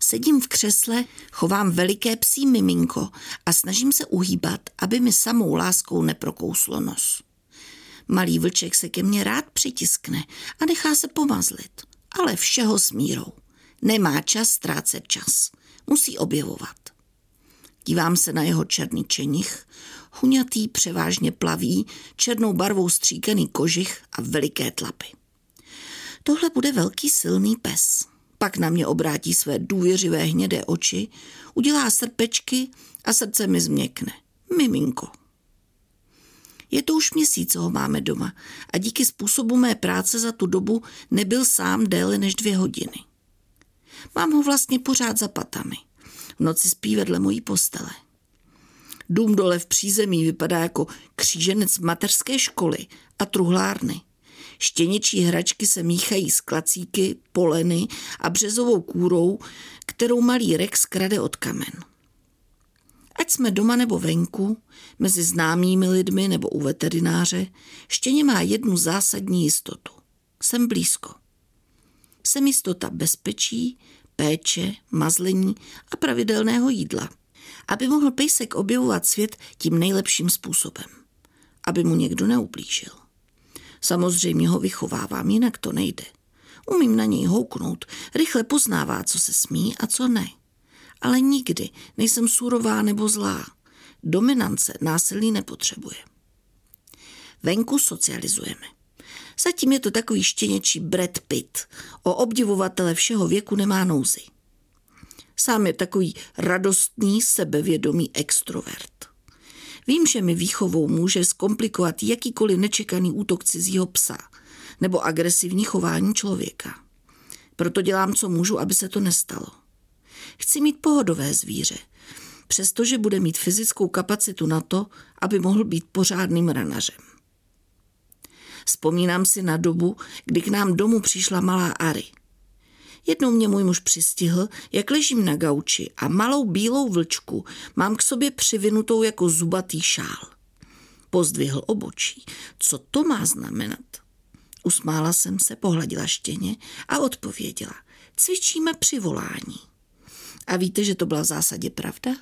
Sedím v křesle, chovám veliké psí miminko a snažím se uhýbat, aby mi samou láskou neprokouslo nos. Malý vlček se ke mně rád přitiskne a nechá se pomazlit, ale všeho s mírou. Nemá čas ztrácet čas. Musí objevovat. Dívám se na jeho černý čenich, huňatý, převážně plavý, černou barvou stříkaný kožich a veliké tlapy. Tohle bude velký silný pes. Pak na mě obrátí své důvěřivé hnědé oči, udělá srpečky a srdce mi změkne. Miminko. Je to už měsíc, co ho máme doma a díky způsobu mé práce za tu dobu nebyl sám déle než dvě hodiny. Mám ho vlastně pořád za patami. V noci spí vedle mojí postele. Dům dole v přízemí vypadá jako kříženec mateřské školy a truhlárny. Štěněčí hračky se míchají s klacíky, poleny a březovou kůrou, kterou malý Rex krade od kamen. Ať jsme doma nebo venku, mezi známými lidmi nebo u veterináře, štěně má jednu zásadní jistotu. Jsem blízko. Jsem jistota bezpečí, péče, mazlení a pravidelného jídla. Aby mohl pejsek objevovat svět tím nejlepším způsobem. Aby mu někdo neublížil. Samozřejmě ho vychovávám, jinak to nejde. Umím na něj houknout, rychle poznává, co se smí a co ne. Ale nikdy nejsem surová nebo zlá. Dominance násilí nepotřebuje. Venku socializujeme. Zatím je to takový štěněčí Brad Pitt. O obdivovatele všeho věku nemá nouzy. Sám je takový radostný, sebevědomý extrovert. Vím, že mi výchovou může zkomplikovat jakýkoliv nečekaný útok cizího psa nebo agresivní chování člověka. Proto dělám, co můžu, aby se to nestalo. Chci mít pohodové zvíře, přestože bude mít fyzickou kapacitu na to, aby mohl být pořádným ranařem. Vzpomínám si na dobu, kdy k nám domů přišla malá Ari. Jednou mě můj muž přistihl, jak ležím na gauči a malou bílou vlčku mám k sobě přivinutou jako zubatý šál. Pozdvihl obočí. Co to má znamenat? Usmála jsem se, pohladila štěně a odpověděla. Cvičíme při volání. A víte, že to byla v zásadě pravda?